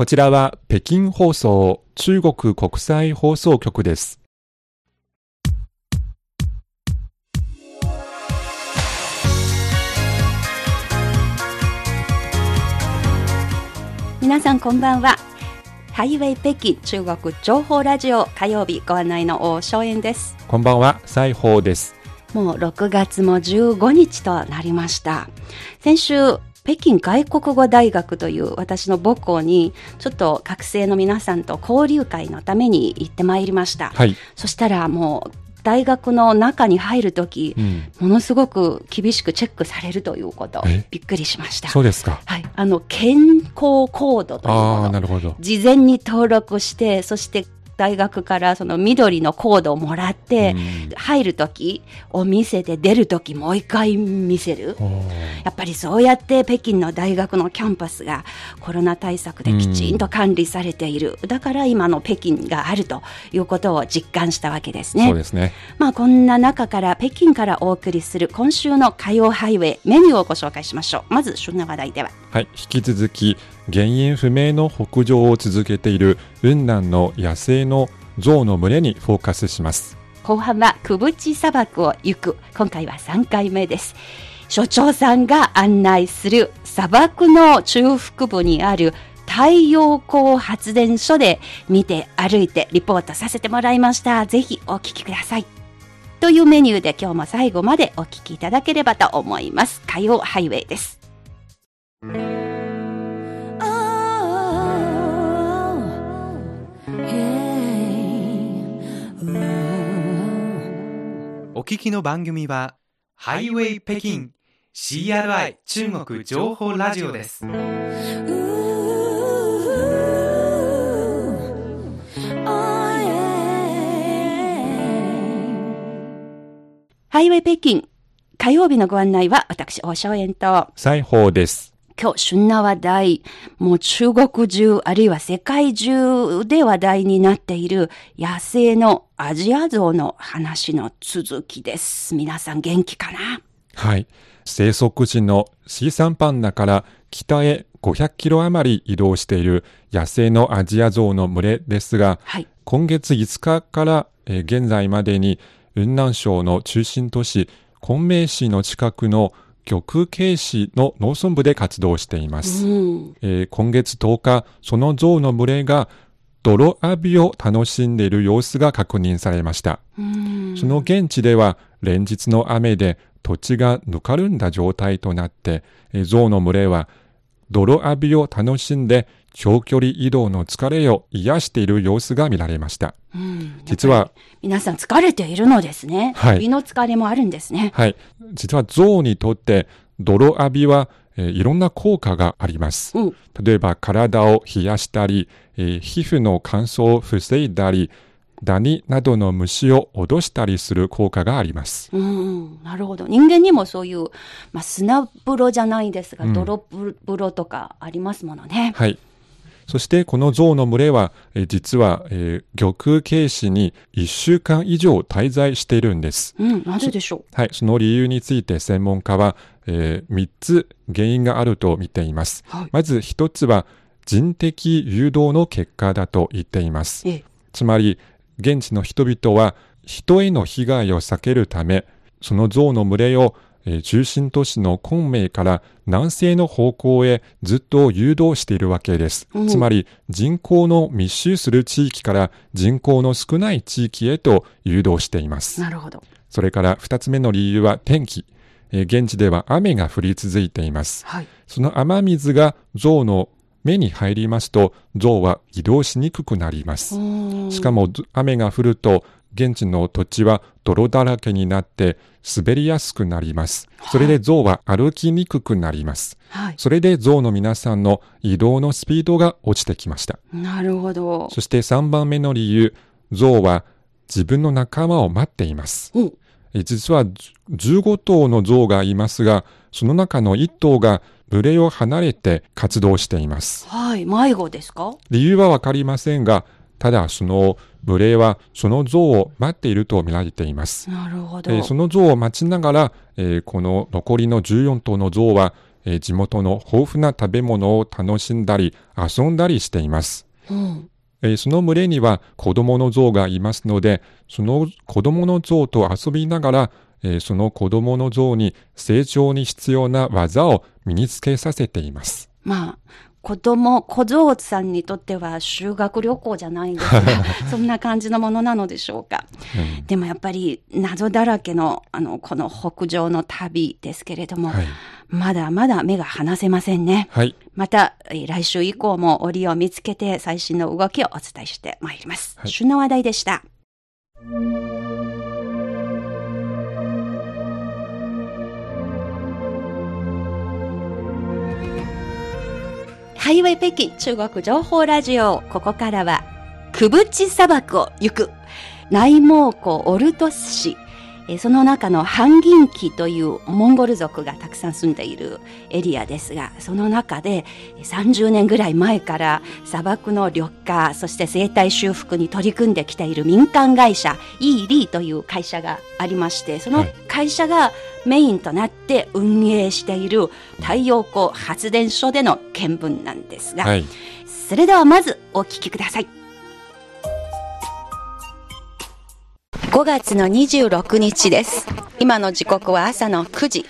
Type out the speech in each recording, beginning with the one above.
こちらは北京放送中国国際放送局です。皆さんこんばんはハイウェイ北京中国情報ラジオ火曜日ご案内の大正円ですこんばんは、西宝です。もう6月も15日となりました先週北京外国語大学という私の母校にちょっと学生の皆さんと交流会のために行ってまいりました、はい。そしたらもう大学の中に入るとき、うん、ものすごく厳しくチェックされるということえ？びっくりしましたそうですか。はい、あの健康コードというもああ、のなるほど。事前に登録してそして大学からその緑のコードをもらって、うん。入るときを見せて出るときもう一回見せる。やっぱりそうやって北京の大学のキャンパスがコロナ対策できちんと管理されている、だから今の北京があるということを実感したわけですね。そうですね。まあこんな中から北京からお送りする今週の火曜ハイウェイメニューをご紹介しましょう。まず旬な話題では。はい、引き続き原因不明の北上を続けている雲南の野生のの象の群れにフォーカスします。後半はくぶち砂漠を行く。今回は3回目です。所長さんが案内する砂漠の中腹部にある太陽光発電所で見て歩いてリポートさせてもらいました。ぜひお聞きください。というメニューで今日も最後までお聞きいただければと思います。火曜ハイウェイです。お聞きの番組は、ハイウェイ北京 CRI 中国情報ラジオです。ハイウェイ北京火曜日のご案内は私大正円と西宝です。今日旬な話題、もう中国中あるいは世界中で話題になっている野生のアジアゾウの話の続きです。皆さん元気かな？はい。生息地のシーサンパンナから北へ500キロ余り移動している野生のアジアゾウの群れですが、はい。今月5日から、えー現在までに雲南省の中心都市昆明市の近くの玉慶市の農村部で活動しています。うん。えー今月10日、その象の群れが泥浴びを楽しんでいる様子が確認されました。うん。その現地では連日の雨で土地がぬかるんだ状態となって、えー象の群れは泥浴びを楽しんで長距離移動の疲れを癒している様子が見られました。うん実は、皆さん疲れているのですね。はい首の疲れもあるんですね。はい。実は象にとって泥浴びは、えーいろんな効果があります。うん。例えば体を冷やしたり、えー皮膚の乾燥を防いだり、ダニなどの虫を脅したりする効果があります。うん、なるほど。人間にもそういう、まあ、砂風呂じゃないですが、うん泥風呂とかありますものね。はい。そしてこの象の群れは、えー実は、えー玉慶市に1週間以上滞在しているんです。うん、なぜでしょはい。その理由について専門家は、え3つ原因があると見ています。う。はい。まず1つは人的誘導の結果だと言っています。ええ。つまり、現地の人々は人への被害を避けるため、その象の群れを、えー中心都市の昆明から南西の方向へずっと誘導しているわけです。うんつまり、人口の密集する地域から人口の少ない地域へと誘導しています。なるほど。それから二つ目の理由は天気。えー現地では雨が降り続いています。はい。その雨水が象の目に入りますと、象は移動しにくくなります。しかも、雨が降ると現地の土地は泥だらけになって滑りやすくなります。それで象は歩きにくくなります。はい。それで象の皆さんの移動のスピードが落ちてきました。なるほど。そして3番目の理由、象は自分の仲間を待っています。実はじ15頭の象がいますが、その中の1頭が群れを離れて活動しています。はい。迷子ですか？理由はわかりませんが、ただその群れはその象を待っていると見られています。なるほど。えーその象を待ちながら、えーこの残りの14頭の象はえー地元の豊富な食べ物を楽しんだり遊んだりしています。うん。えーその群れには子供の象がいますので、その子供の象と遊びながら、えーその子供の象に成長に必要な技を身につけさせています。まあ、子供、小僧さんにとっては修学旅行じゃないですが、そんな感じのものなのでしょうか。うんでもやっぱり謎だらけの、あの、この北上の旅ですけれども、はい。まだまだ目が離せませんね。はい。また、えー来週以降も折を見つけて最新の動きをお伝えしてまいります。はい旬の話題でした。ハイウェイ北京中国情報ラジオ。ここからは、クブチ砂漠を行く。内蒙古オルトス市。えーその中のハンギンキというモンゴル族がたくさん住んでいるエリアですが、その中でえー30年ぐらい前から砂漠の緑化、そして生態修復に取り組んできている民間会社、イーリーという会社がありまして、そのはい会社がメインとなって運営している太陽光発電所での見聞なんですが、はい。それではまずお聞きください。5月の26日です。今の時刻は朝の9時。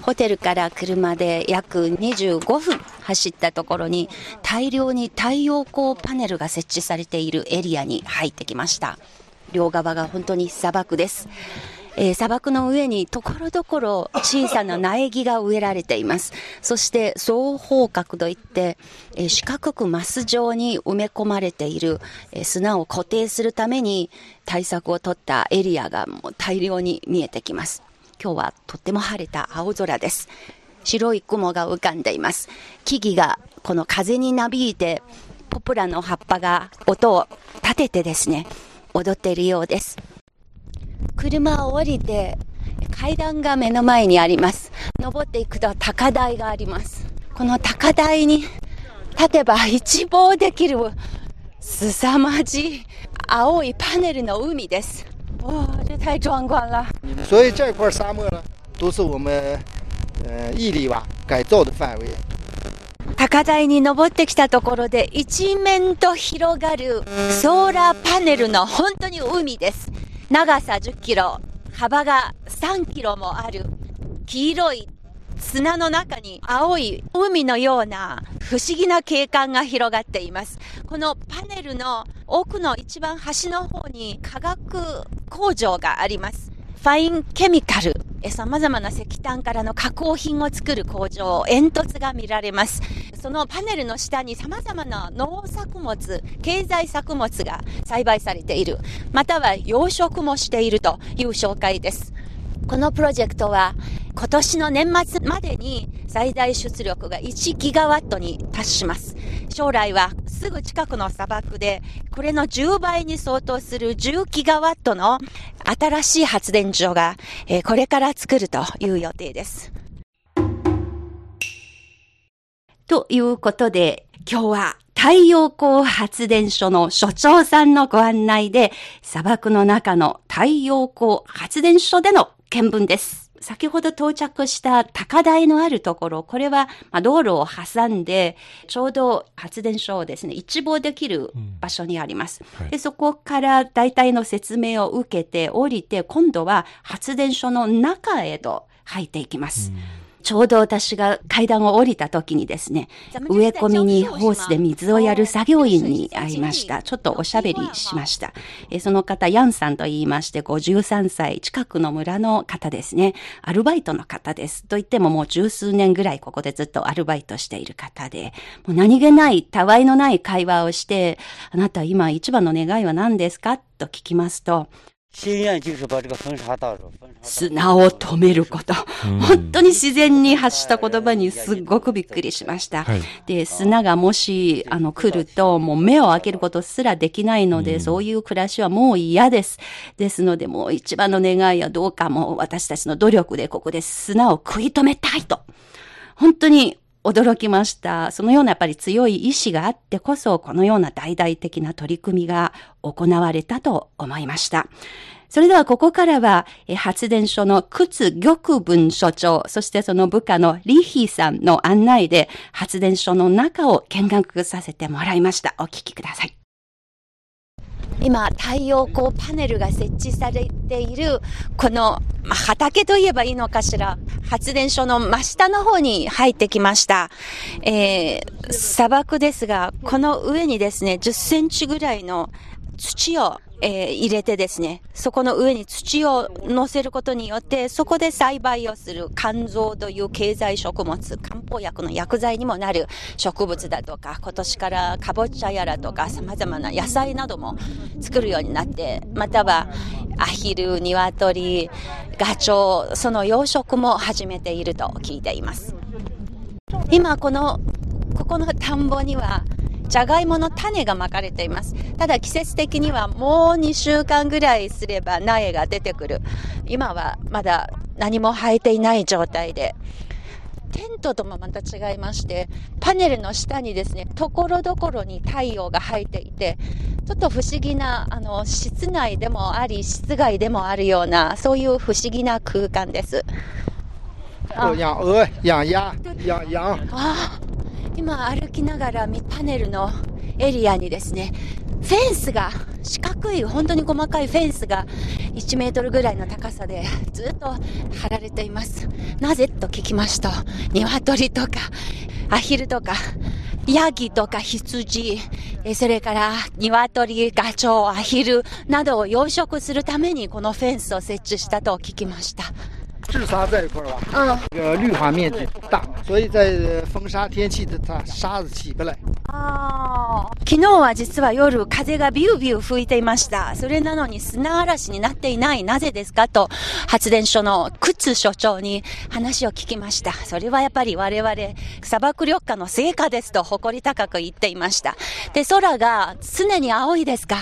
ホテルから車で約25分走ったところに大量に太陽光パネルが設置されているエリアに入ってきました。両側が本当に砂漠です。えー砂漠の上にところどころ小さな苗木が植えられています。そして双方角といって、えー四角くマス状に埋め込まれている、えー砂を固定するために対策を取ったエリアがもう大量に見えてきます。今日はとっても晴れた青空です。白い雲が浮かんでいます。木々がこの風になびいて、ポプラの葉っぱが音を立ててですね、踊っているようです。車を降りて階段が目の前にあります。登っていくと高台があります。この高台に立てば一望できる凄まじい青いパネルの海です。哇，这太壮观了！所以这块沙漠呢，都是我们呃毅力瓦改造的范围。高台に登ってきたところで一面と広がるソーラーパネルの本当に海です。長さ10キロ、幅が3キロもある黄色い砂の中に青い海のような不思議な景観が広がっています。このパネルの奥の一番端の方に化学工場があります。ファインケミカル、さまざまな石炭からの加工品を作る工場、煙突が見られます。そのパネルの下に様々な農作物、経済作物が栽培されている、または養殖もしているという紹介です。このプロジェクトは今年の年末までに最大出力が1ギガワットに達します。将来はすぐ近くの砂漠でこれの10倍に相当する10ギガワットの新しい発電所が、えこれから作るという予定です。ということで、今日は太陽光発電所の所長さんのご案内で、砂漠の中の太陽光発電所での見聞です。先ほど到着した高台のあるところ、これはまあ道路を挟んで、ちょうど発電所をですね、一望できる場所にあります。はいで、そこから大体の説明を受けて降りて、今度は発電所の中へと入っていきます。ちょうど私が階段を降りた時にですね、植え込みにホースで水をやる作業員に会いました。ちょっとおしゃべりしました。えーその方、ヤンさんと言いまして、53歳、近くの村の方ですね。アルバイトの方です。と言ってももう十数年ぐらいここでずっとアルバイトしている方で、もう何気ない、たわいのない会話をして、あなた今一番の願いは何ですか？と聞きますと、砂を止めること。本当に自然に発した言葉にすっごくびっくりしました。はいで、砂がもし、あの、来ると、もう目を開けることすらできないので、そういう暮らしはもう嫌です。ですので、もう一番の願いはどうかもう私たちの努力でここで砂を食い止めたいと。本当に驚きました。そのようなやっぱり強い意志があってこそ、このような大々的な取り組みが行われたと思いました。それではここからは、発電所の屈玉文所長、そしてその部下のリヒさんの案内で、発電所の中を見学させてもらいました。お聞きください。今、太陽光パネルが設置されている、この、まあ、畑といえばいいのかしら、発電所の真下の方に入ってきました。えー、砂漠ですが、この上にですね、10センチぐらいの土を、えー入れてですね、そこの上に土を乗せることによって、そこで栽培をする肝臓という経済食物、漢方薬の薬剤にもなる植物だとか、今年からかぼちゃやらとか様々な野菜なども作るようになって、またはアヒル、ニワトリ、ガチョウ、その養殖も始めていると聞いています。今この、ここの田んぼには、じゃがいもの種がまかれています。ただ季節的にはもう2週間ぐらいすれば苗が出てくる。今はまだ何も生えていない状態で。テントともまた違いまして、パネルの下にですね、ところどころに太陽が入っていて、ちょっと不思議な、あの、室内でもあり、室外でもあるような、そういう不思議な空間です。有养鹅、养鸭、养羊。ああ、今歩きながらみパネルのエリアにですね、フェンスが、四角い、本当に細かいフェンスが1メートルぐらいの高さでずっと張られています。なぜと聞きますと、鶏とか、アヒルとか、ヤギとか羊、それから鶏、ガチョウ、アヒルなどを養殖するためにこのフェンスを設置したと聞きました。治沙这一块儿吧，嗯，这个绿化面积大，所以在呃风沙天气的它沙子起不来。昨日は実は夜風がビュービュー吹いていました。それなのに砂嵐になっていない。なぜですかと発電所の靴所長に話を聞きました。それはやっぱり我々砂漠緑化の成果ですと誇り高く言っていました。で、空が常に青いですか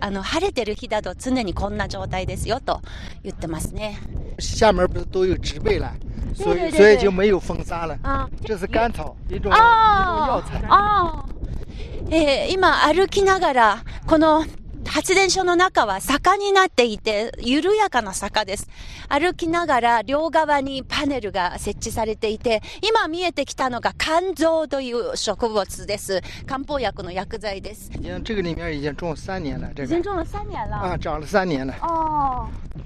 あの、晴れてる日だと常にこんな状態ですよと言ってますね。下面不是都有植被了，所以所以就没有风沙了。あ这是甘草，一种一种あ药材。えー今歩きながら、この発電所の中は坂になっていて、緩やかな坂です。歩きながら両側にパネルが設置されていて、今見えてきたのが肝臓という植物です。漢方薬の薬剤です。已经这个里面已经种了三年了，这个種了3年啊长了三年了。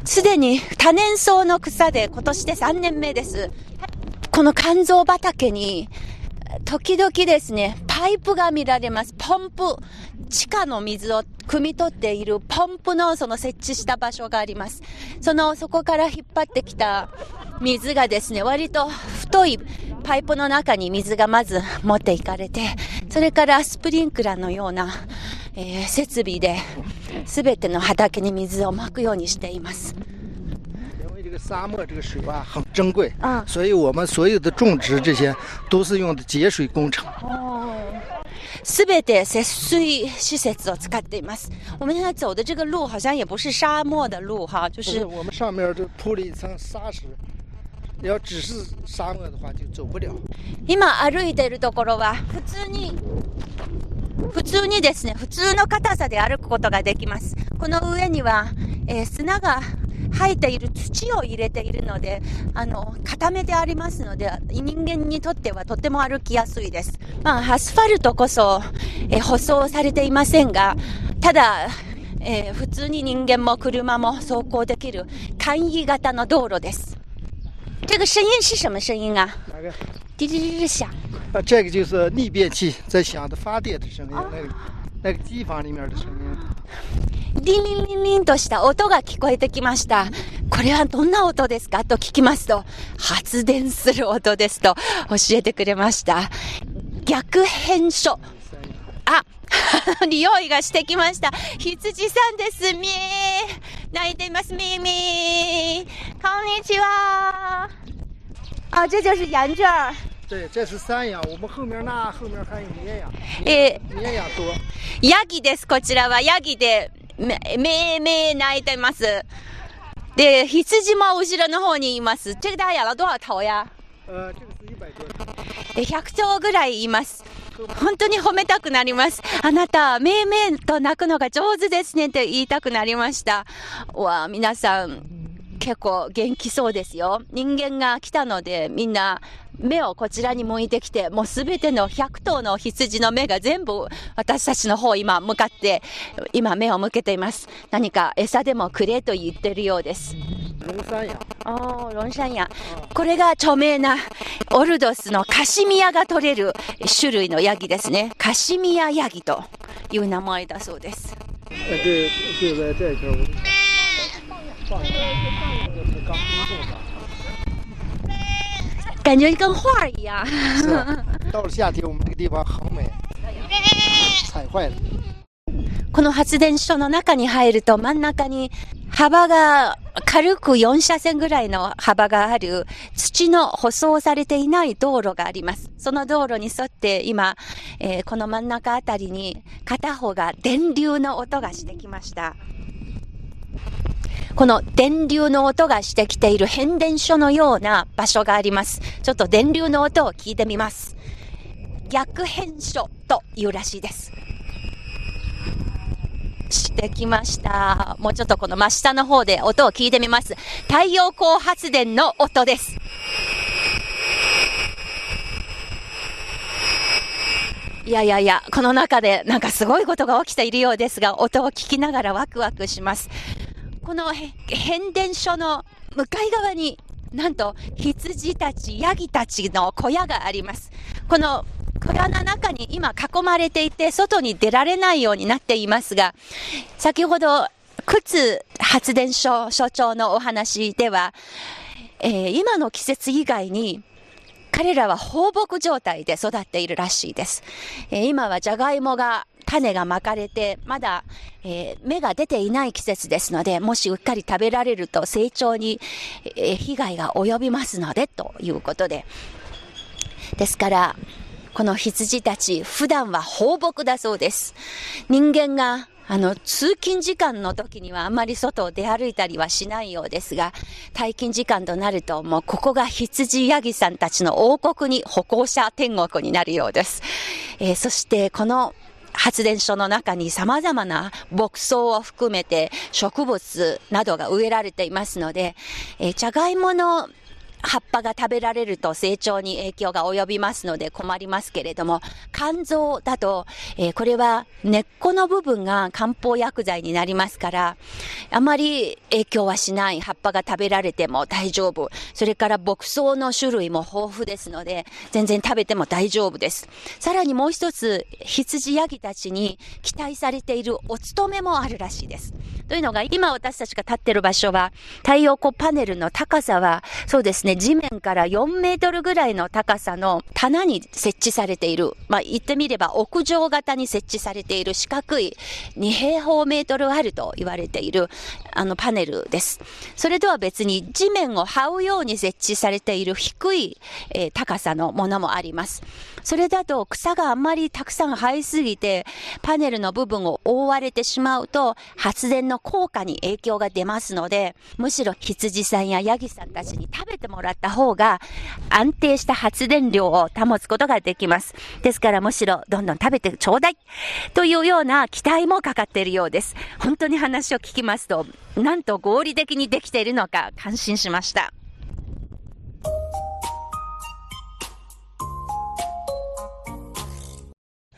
すでに多年草の草で今年で3年目です。この肝臓畑に、時々ですね、パイプが見られます。ポンプ。地下の水を汲み取っているポンプのその設置した場所があります。その、そこから引っ張ってきた水がですね、割と太いパイプの中に水がまず持っていかれて、それからスプリンクラーのような、えー設備で、すべての畑に水をまくようにしています。因为这个沙漠这个水吧很珍贵啊所以我们所有的种植这些都是用的节水工程。すべて節水施設を使っています。我们现在走的这个路好像也不是沙漠的路哈，就不是是我们上面就铺了一层沙石，要只是沙漠的话就走不了。今歩いているところは普通に、普通にですね、普通の硬さで歩くことができます。この上には、えー砂が 生えている土を入れているので、あの、固めてありますので、人間にとってはとても歩きやすいです。まあ、アスファルトこそ、えー舗装されていませんが、ただ、えー普通に人間も車も走行できる簡易型の道路です。这个声音是什么声音啊？哪个？滴滴滴滴响。啊，这个就是逆变器在响的发电的声音，那个那个机房里面的声音。リンリンリンリンとした音が聞こえてきました。これはどんな音ですか？と聞きますと、発電する音ですと教えてくれました。逆変書。あ、匂いがしてきました。羊さんです。みー。泣いています。みーみー。こんにちは。啊，这就是羊圈儿。对，这是山羊，我们后面那后面还有绵羊，え绵羊多。ヤギです、こちらは。ヤギで、め、めーめー泣いてます。で、羊も後ろの方にいます。这个大家养了多少头呀？呃，这个是一え100頭ぐらいいます。本当に褒めたくなります。あなた、めいめいと泣くのが上手ですねって言いたくなりました。わ皆さん、結構元気そうですよ。人間が来たので、みんな目をこちらに向いてきて、もうすべての100頭の羊の目が全部私たちの方今向かって、今目を向けています。何か餌でもくれと言ってるようです。龙山羊，ああ、ロンシャンヤ。これが著名なオルドスのカシミヤが取れる種類のヤギですね。カシミヤヤギという名前だそうです一个，放一个是刚工作的。感觉跟画儿一样。是啊，到了夏天，我们这个地方很美，踩坏了。この発電所の中に入ると真ん中に幅が軽く4車線ぐらいの幅がある土の舗装されていない道路があります。その道路に沿って今、えーこの真ん中あたりに片方が電流の音がしてきました。この電流の音がしてきている変電所のような場所があります。ちょっと電流の音を聞いてみます。逆変所というらしいです。してきました。もうちょっとこの真下の方で音を聞いてみます。太陽光発電の音です。いやいやいや、この中でなんかすごいことが起きているようですが、音を聞きながらワクワクします。この変電所の向かい側に、なんと羊たち、ヤギたちの小屋があります。この小屋の中に今囲まれていて、外に出られないようになっていますが、先ほど、靴発電所所長のお話では、えー今の季節以外に、彼らは放牧状態で育っているらしいです。えー今はジャガイモが、種がまかれて、まだ、えー芽が出ていない季節ですので、もしうっかり食べられると成長に、えー被害が及びますので、ということで。ですから、この羊たち、普段は放牧だそうです。人間が、あの、通勤時間の時にはあんまり外を出歩いたりはしないようですが、退勤時間となると、もうここが羊ヤギさんたちの王国に歩行者天国になるようです。えーそして、この発電所の中に様々な牧草を含めて植物などが植えられていますので、えー、じゃがいもの葉っぱが食べられると成長に影響が及びますので困りますけれども、肝臓だと、えーこれは根っこの部分が漢方薬剤になりますから、あまり影響はしない葉っぱが食べられても大丈夫。それから牧草の種類も豊富ですので、全然食べても大丈夫です。さらにもう一つ、羊ヤギたちに期待されているお勤めもあるらしいです。というのが、今私たちが立っている場所は、太陽光パネルの高さは、そうですね、ね地面から4メートルぐらいの高さの棚に設置されている、まあ言ってみれば屋上型に設置されている四角い2平方メートルあると言われている、あのパネルです。それとは別に地面を這うように設置されている低い、えー高さのものもあります。それだと草があんまりたくさん生えすぎて、パネルの部分を覆われてしまうと、発電の効果に影響が出ますので、むしろ羊さんやヤギさんたちに食べてもらった方が、安定した発電量を保つことができます。ですからむしろどんどん食べてちょうだいというような期待もかかっているようです。本当に話を聞きますと、なんと合理的にできているのか感心しました。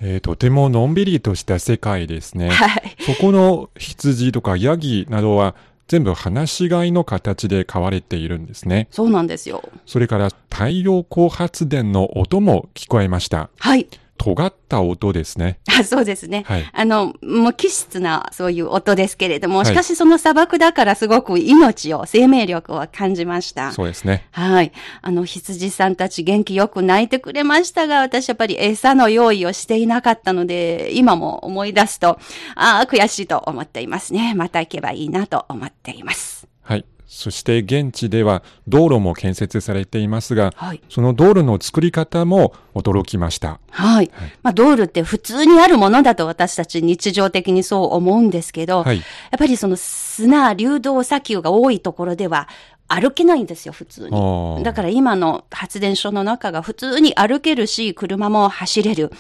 えーとてものんびりとした世界ですね。はい。そこの羊とかヤギなどは全部放し飼いの形で飼われているんですね。そうなんですよ。それから太陽光発電の音も聞こえました。はい。尖った音ですね。あそうですね。はいあの、無機質なそういう音ですけれども、はいしかしその砂漠だからすごく命を、生命力を感じました。そうですね。はい。あの、羊さんたち元気よく泣いてくれましたが、私やっぱり餌の用意をしていなかったので、今も思い出すと、ああ、悔しいと思っていますね。また行けばいいなと思っています。はい。そして現地では道路も建設されていますが、はい。その道路の作り方も驚きました。はい。まあ、道路って普通にあるものだと私たち日常的にそう思うんですけど、はい。やっぱりその砂、流動砂丘が多いところでは、歩けないんですよ、普通に。だから今の発電所の中が普通に歩けるし、車も走れる。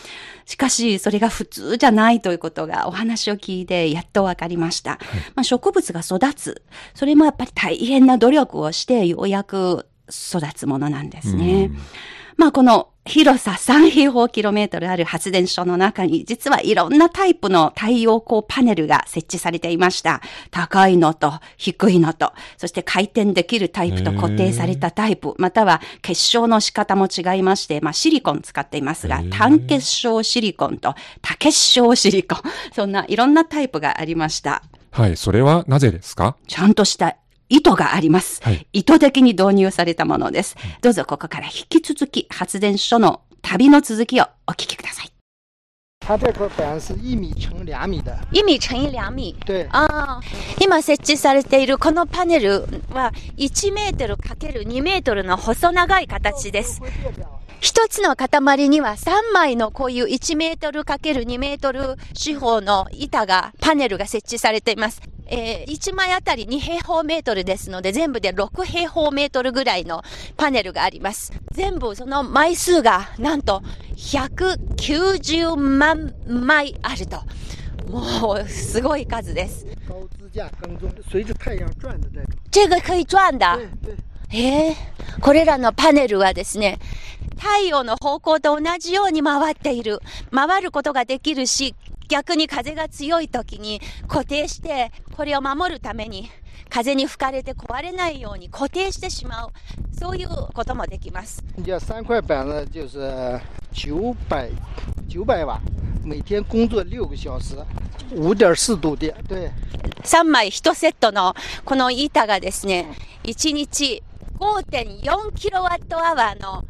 しかし、それが普通じゃないということがお話を聞いてやっとわかりました。まあ、植物が育つ。それもやっぱり大変な努力をしてようやく育つものなんですね。うんまあこの広さ3平方キロメートルある発電所の中に実はいろんなタイプの太陽光パネルが設置されていました。高いのと低いのと、そして回転できるタイプと固定されたタイプ、または結晶の仕方も違いまして、まあシリコン使っていますが単結晶シリコンと多結晶シリコン、そんないろんなタイプがありました。はい、それはなぜですか？ちゃんとした糸があります。はい意図的に導入されたものです。どうぞここから引き続き発電所の旅の続きをお聞きください。它这块板是一米乘两米的，意味乘以2米。对，ああ、今設置されているこのパネルは1メートル ×2 メートルの細長い形です。一つの塊には3枚のこういう1メートル ×2 メートル四方の板が、パネルが設置されています。えー、1枚あたり2平方メートルですので、全部で6平方メートルぐらいのパネルがあります。全部その枚数が、なんと、190万枚あると。もう、すごい数です。高支架耕种，随着太阳转的那种。这个可以转的。ええこれらのパネルはですね、太陽の方向と同じように回っている。回ることができるし、逆に風が強い時に固定して、これを守るために、風に吹かれて壊れないように固定してしまう。そういうこともできます。这三块板子就是九百九百瓦，每天工作六个小时，五点四度电。对，3枚1セットのこの板がですね、1日5.4キロワットアワーの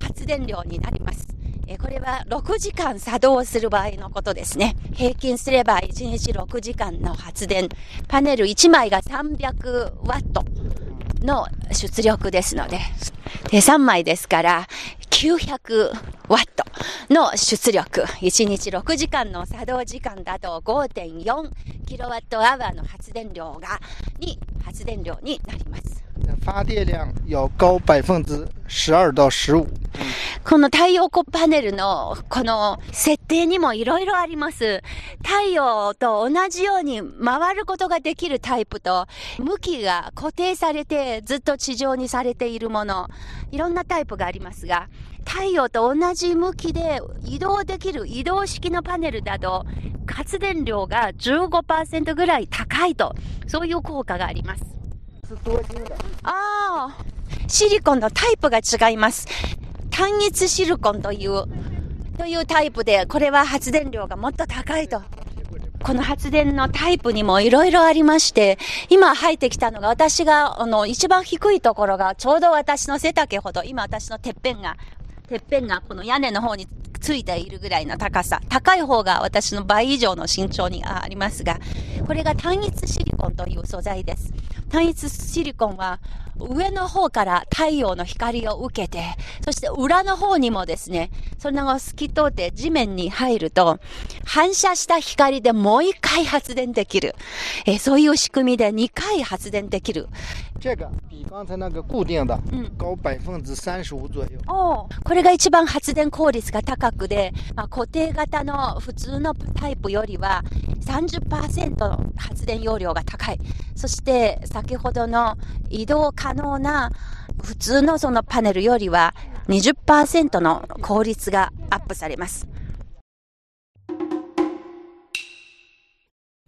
発電量になります。えーこれは6時間作動する場合のことですね。平均すれば1日6時間の発電。パネル1枚が300ワットの出力ですので、で3枚ですから900ワットの出力。1日6時間の作動時間だと5.4キロワットアワーの発電量が、に、発電量になります。发电量要高百分之十二到十五。この太陽光パネルのこの設定にもいろいろあります。太陽と同じように回ることができるタイプと、向きが固定されてずっと地上にされているもの、いろんなタイプがありますが、太陽と同じ向きで移動できる移動式のパネルだと、発電量が15%ぐらい高いと、そういう効果があります。ああ、シリコンのタイプが違います。単一シリコンという、というタイプで、これは発電量がもっと高いと。この発電のタイプにもいろいろありまして、今入ってきたのが私が、あの、一番低いところがちょうど私の背丈ほど、今私のてっぺんが、てっぺんがこの屋根の方についているぐらいの高さ。高い方が私の倍以上の身長にありますが、これが単一シリコンという素材です。単一シリコンは上の方から太陽の光を受けて、そして裏の方にもですね、それが透き通って地面に入ると、反射した光でもう一回発電できる。えーそういう仕組みで2回発電できる。这个比刚才那个固定的嗯高百分之三十五左右。おーこれが一番発電効率が高くで、まあ、固定型の普通のタイプよりは30%の発電容量が高い。そして先ほどの移動可能な普通のそのパネルよりは20%の効率がアップされます。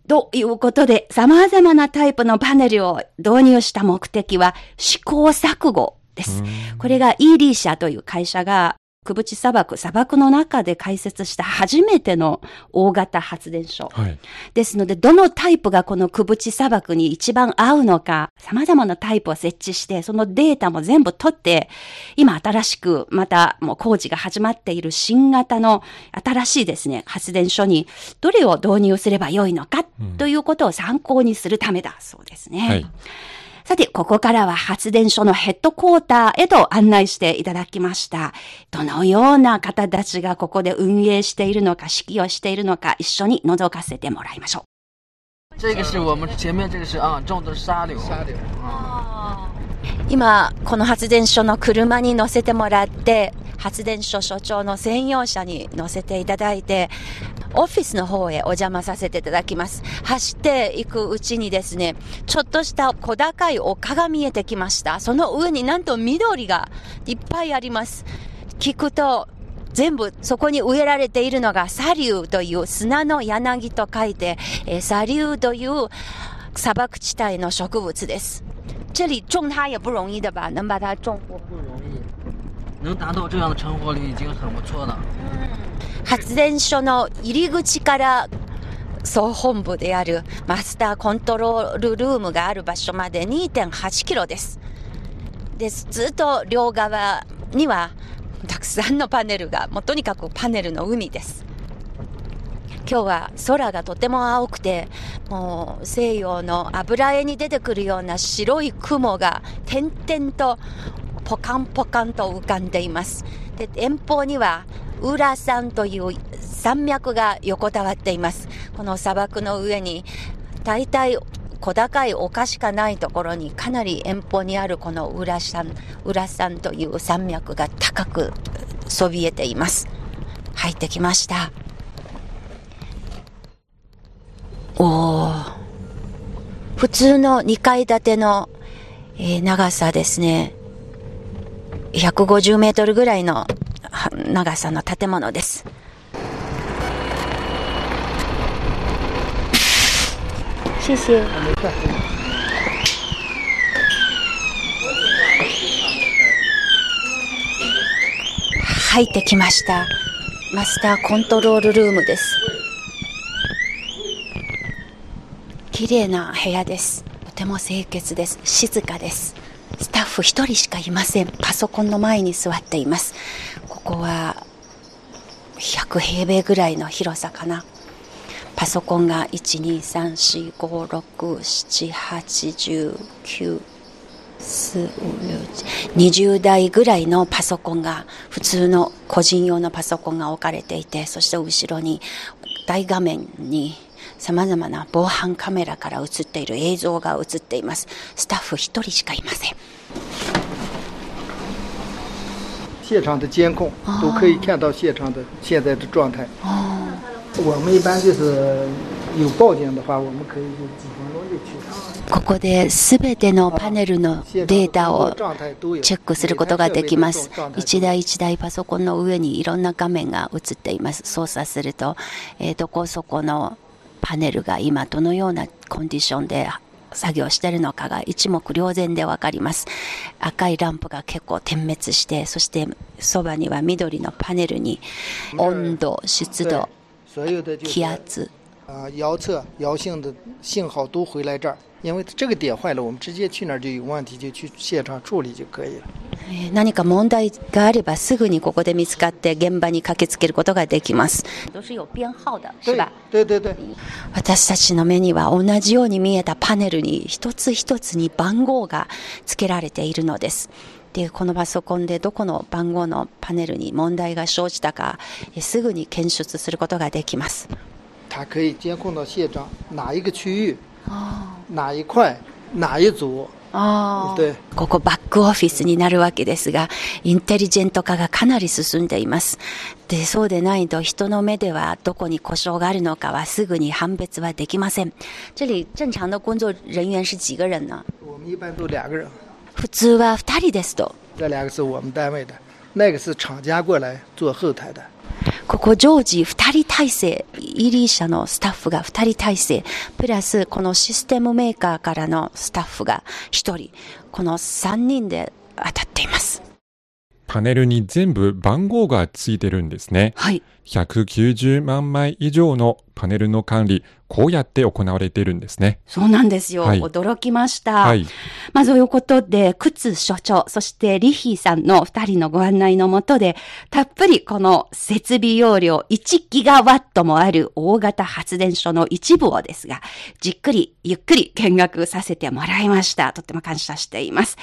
ということで、様々なタイプのパネルを導入した目的は試行錯誤です。これが ED 社という会社が、久淵砂漠、砂漠の中で開設した初めての大型発電所。はい。ですので、どのタイプがこの久淵砂漠に一番合うのか、様々なタイプを設置して、そのデータも全部取って、今新しく、またもう工事が始まっている新型の新しいですね、発電所に、どれを導入すればよいのか、ということを参考にするためだそうですね。はいさて、ここからは発電所のヘッドクォーターへと案内していただきました。どのような方たちがここで運営しているのか、指揮をしているのか、一緒に覗かせてもらいましょう。这个是我们前面这个是啊种的沙柳，沙柳。今、この発電所の車に乗せてもらって、発電所所長の専用車に乗せていただいて、オフィスの方へお邪魔させていただきます。走っていくうちにですね、ちょっとした小高い丘が見えてきました。その上になんと緑がいっぱいあります。聞くと、全部そこに植えられているのがサリューという砂の柳と書いて、えーサリューという砂漠地帯の植物です。这里种它也不容易的吧？能把它种活。不容易，能达到这样的成活率已经很不错了。発電所の入り口から総本部であるマスターコントロールルームがある場所まで2.8キロです。です。ずっと両側にはたくさんのパネルが、もうとにかくパネルの海です。今日は空がとても青くて、もう西洋の油絵に出てくるような白い雲が点々とポカンポカンと浮かんでいます。で、遠方にはウラ山という山脈が横たわっています。この砂漠の上に大体小高い丘しかないところにかなり遠方にあるこの裏山、裏山という山脈が高くそびえています。入ってきました。おー。普通の2階建ての、えー長さですね。150メートルぐらいのは長さの建物です。谢谢。入ってきました。マスターコントロールルームです。綺麗な部屋です。とても清潔です。静かです。スタッフ一人しかいません。パソコンの前に座っています。ここは100平米ぐらいの広さかな。パソコンが1、2、3、4、5、6、7、8、10、9、数20台ぐらいのパソコンが普通の個人用のパソコンが置かれていてそして後ろに大画面にさまざまな防犯カメラから映っている映像が映っていますスタッフ一人しかいません现场的监控都可以看到现场的现在的状态。我们一般就是有报警的话，我们可以就几分钟就去。ここで全てのパネルのデータをチェックすることができます。一台一台パソコンの上にいろんな画面が映っています。操作すると、えーどこそこのパネルが今どのようなコンディションで作業しているのかが一目瞭然でわかります。赤いランプが結構点滅して、そしてそばには緑のパネルに温度、湿度、気圧、遥测遥性的信号都回来这儿，因为这个点坏了，我们直接去那儿就有问题，就去现场处理就可以了。えー何か問題があればすぐにここで見つかって現場に駆けつけることができます。私たちの目には同じように見えたパネルに一つ一つに番号が付けられているのです。で、このパソコンでどこの番号のパネルに問題が生じたか、えーすぐに検出することができます。它可以监控到现场哪一个区域、哪一块、哪一组？ここバックオフィスになるわけですが、インテリジェント化がかなり進んでいます。で、そうでないと人の目ではどこに故障があるのかはすぐに判別はできません。这里正常的工作人员是几个人呢？我们一般都两个人，普通は二人ですと。这两个是我们单位的，那个是厂家过来做后台的。ここ常時二人体制、イリー社のスタッフが二人体制、プラスこのシステムメーカーからのスタッフが一人、この三人で当たっています。パネルに全部番号がついてるんですね。はい。190万枚以上のパネルの管理、こうやって行われているんですね。そうなんですよ。はい驚きました。はい。まあそういうことで、靴所長、そしてリヒーさんの二人のご案内のもとで、たっぷりこの設備容量1ギガワットもある大型発電所の一部をですが、じっくりゆっくり見学させてもらいました。とっても感謝しています。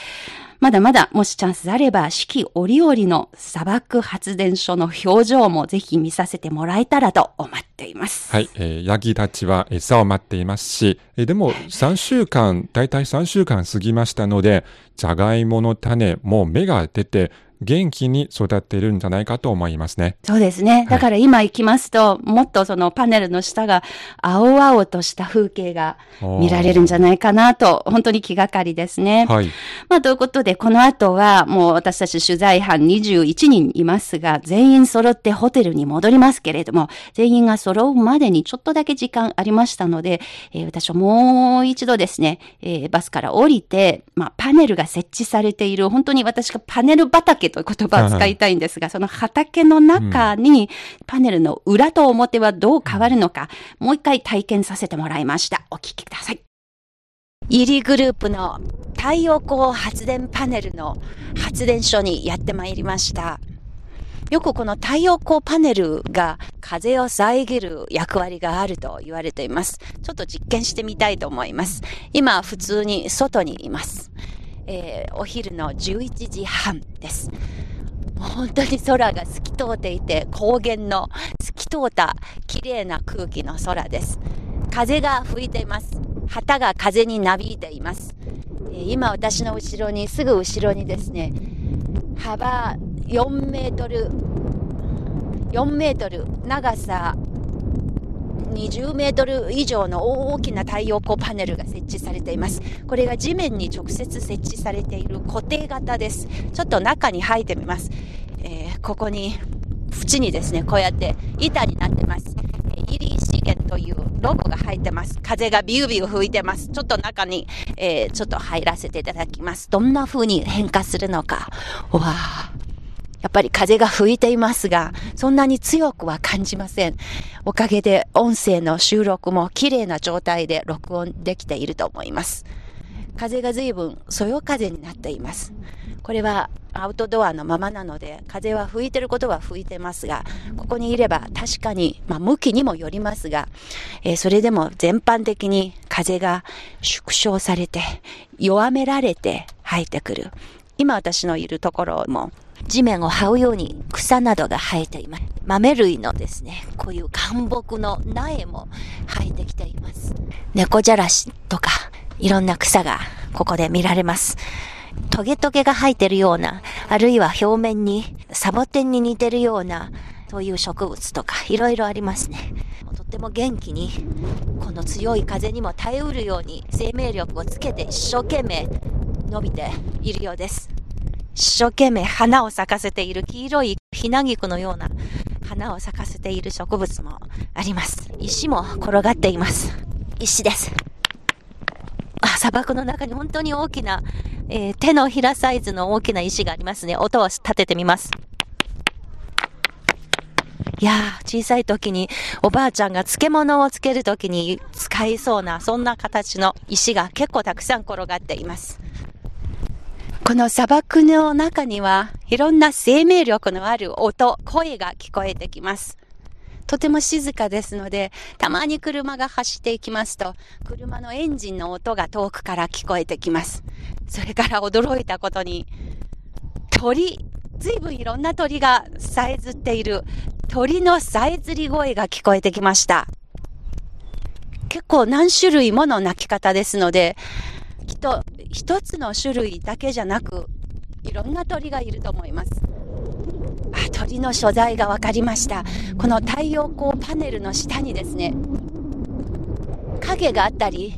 まだまだもしチャンスあれば四季折々の砂漠発電所の表情もぜひ見させてもらえたらと思っています。はい、えーヤギたちは餌を待っていますし、えーでも3週間、だいたい3週間過ぎましたので、ジャガイモの種、もう芽が出て、元気に育っているんじゃないかと思いますね。そうですね。だから今行きますと、もっとそのパネルの下が青々とした風景が見られるんじゃないかなと、本当に気がかりですね。はい。まあ、ということで、この後は、もう私たち取材班21人いますが、全員揃ってホテルに戻りますけれども、全員が揃うまでにちょっとだけ時間ありましたので、えー私はもう一度ですね、えーバスから降りて、まあ、パネルが設置されている、本当に私がパネル畑という言葉を使いたいんですが、その畑の中に、パネルの裏と表はどう変わるのか、もう一回体験させてもらいました。お聞きください。イリグループの太陽光発電パネルの発電所にやってまいりました。よくこの太陽光パネルが風を遮る役割があると言われています。ちょっと実験してみたいと思います。今普通に外にいます。えーお昼の11時半です。もう本当に空が透き通っていて、高原の透き通った綺麗な空気の空です。風が吹いています。旗が風になびいています。えー今私の後ろに、すぐ後ろにですね、幅4メートル、4メートル、長さ20メートル以上の大きな太陽光パネルが設置されています。これが地面に直接設置されている固定型です。ちょっと中に入ってみます。えーここに、縁にですね、こうやって板になってます。えイリー資源というロゴが入ってます。風がビュービュー吹いてます。ちょっと中に、えーちょっと入らせていただきます。どんな風に変化するのか。わあ。やっぱり風が吹いていますが、そんなに強くは感じません。おかげで音声の収録も綺麗な状態で録音できていると思います。風が随分そよ風になっています。これはアウトドアのままなので、風は吹いてることは吹いてますが、ここにいれば確かに、まあ向きにもよりますが、えーそれでも全般的に風が縮小されて、弱められて入ってくる。今私のいるところも地面を這うように草などが生えています。豆類のですね、こういう干木の苗も生えてきています。猫じゃらしとか、いろんな草がここで見られます。トゲトゲが生えてるような、あるいは表面にサボテンに似てるような、そういう植物とかいろいろありますね。とっても元気に、この強い風にも耐えうるように生命力をつけて一生懸命伸びているようです。一生懸命花を咲かせている黄色いひなぎくのような花を咲かせている植物もあります。石も転がっています。石です。あ、砂漠の中に本当に大きな、えー手のひらサイズの大きな石がありますね。音を立ててみます。いやー、小さい時におばあちゃんが漬物をつける時に使いそうな、そんな形の石が結構たくさん転がっています。この砂漠の中にはいろんな生命力のある音、声が聞こえてきます。とても静かですので、たまに車が走っていきますと、車のエンジンの音が遠くから聞こえてきます。それから驚いたことに、鳥、ずいぶんいろんな鳥がさえずっている鳥のさえずり声が聞こえてきました。結構何種類もの鳴き方ですので、きっと一つの種類だけじゃなく、いろんな鳥がいると思います。あ、鳥の所在が分かりました。この太陽光パネルの下にですね、影があったり、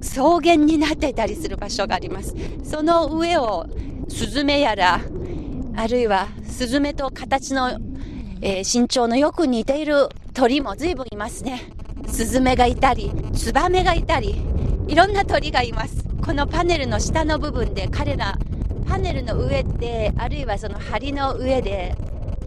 草原になっていたりする場所があります。その上をスズメやら、あるいはスズメと形の、えー身長のよく似ている鳥も随分いますね。スズメがいたり、ツバメがいたり、いろんな鳥がいます。このパネルの下の部分で彼ら、パネルの上で、あるいはその梁の上で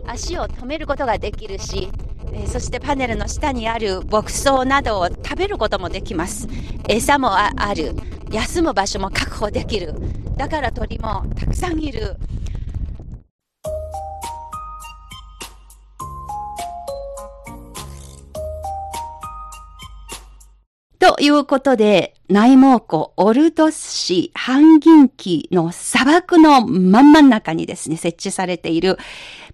足を止めることができるし、えそしてパネルの下にある牧草などを食べることもできます。餌もある。休む場所も確保できる。だから鳥もたくさんいる。ということで、内蒙古オルドス市半銀期の砂漠の真ん真ん中にですね、設置されている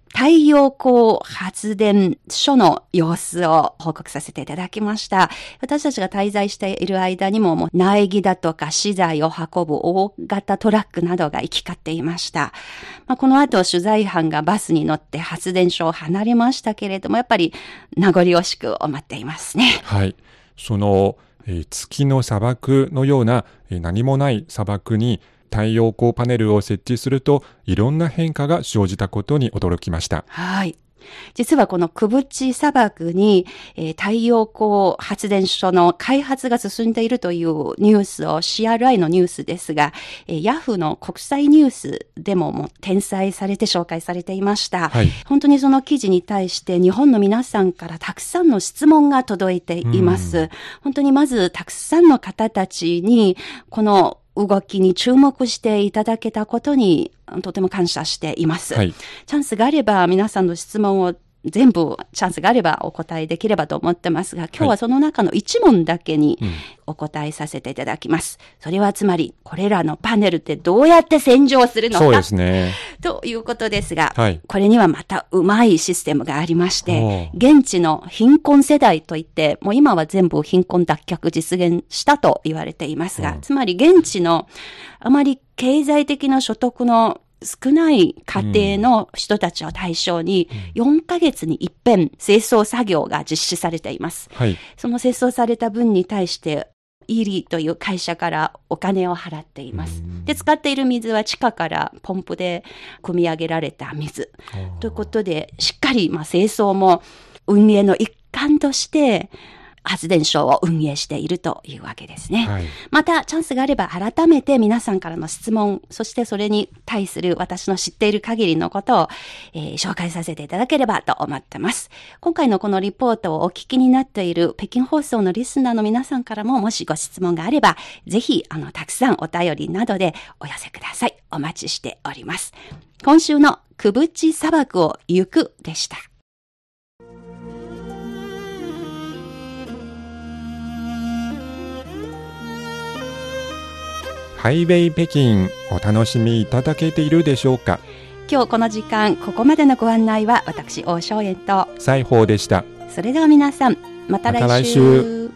太陽光発電所の様子を報告させていただきました。私たちが滞在している間にも、もう苗木だとか資材を運ぶ大型トラックなどが行き交っていました。まあ、この後取材班がバスに乗って発電所を離れましたけれども、やっぱり名残惜しく思っていますね。はい。その、月の砂漠のような、何もない砂漠に太陽光パネルを設置するといろんな変化が生じたことに驚きました。はい。実はこのクブチ砂漠に、えー太陽光発電所の開発が進んでいるというニュースを CRI のニュースですが、えー、ヤフーの国際ニュースでももう転載されて紹介されていました。はい本当にその記事に対して日本の皆さんからたくさんの質問が届いています。本当にまずたくさんの方たちにこの動きに注目していただけたことにとても感謝しています。はい。チャンスがあれば皆さんの質問を全部チャンスがあればお答えできればと思ってますが、今日はその中の一問だけにお答えさせていただきます。それはつまり、これらのパネルってどうやって洗浄するのかそうですね。ということですが、はい。これにはまたうまいシステムがありましてお、現地の貧困世代といって、もう今は全部貧困脱却実現したと言われていますが、うん。つまり現地のあまり経済的な所得の少ない家庭の人たちを対象に、4ヶ月に一遍清掃作業が実施されています。はい。その清掃された分に対して、イリという会社からお金を払っています。で、使っている水は地下からポンプで汲み上げられた水。ということで、しっかり、まあ、清掃も運営の一環として、発電所を運営しているというわけですね。はい。また、チャンスがあれば改めて皆さんからの質問、そしてそれに対する私の知っている限りのことを、えー紹介させていただければと思ってます。今回のこのリポートをお聞きになっている北京放送のリスナーの皆さんからももしご質問があれば、ぜひ、あの、たくさんお便りなどでお寄せください。お待ちしております。今週のくぶち砂漠を行くでした。ハイウェイ北京お楽しみいただけているでしょうか？今日この時間、ここまでのご案内は私、大正円と、裁縫でした。それでは皆さん。また来週